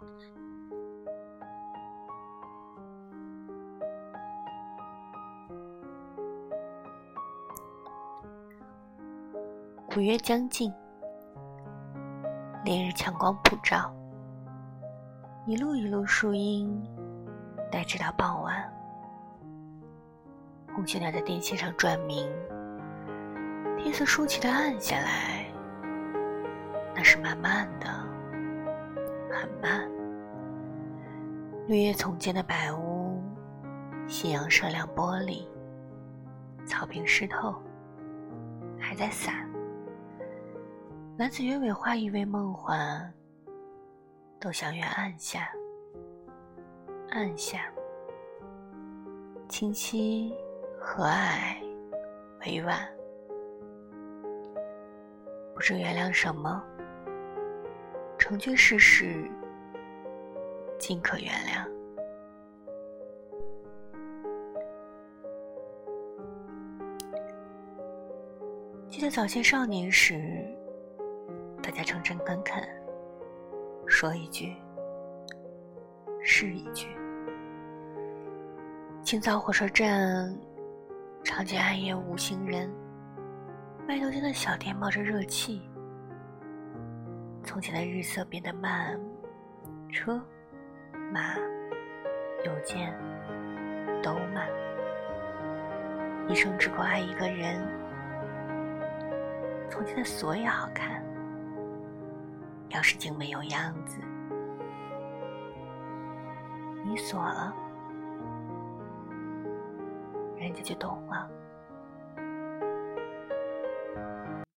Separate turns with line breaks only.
五月将近，烈日强光普照，一路一路树荫，待直到傍晚。红雀鸟在电线上转鸣，天色舒气的暗下来，那是慢慢的，很慢。绿叶丛间的白屋，夕阳射亮玻璃，草坪湿透，还在洒。男子鸢尾花依偎梦幻，都相约暗下，按下，清晰、和蔼、委婉，不知原谅什么，成就世事，尽可原谅。记得早些少年时。大家诚诚恳恳，说一句是一句。清早火车站，常见暗夜无行人，卖豆浆的小店冒着热气。从前的日色变得慢，车马邮件都慢。一生只够爱一个人，从前的锁也好看。要是竟没有样子，你锁了，人家就懂了。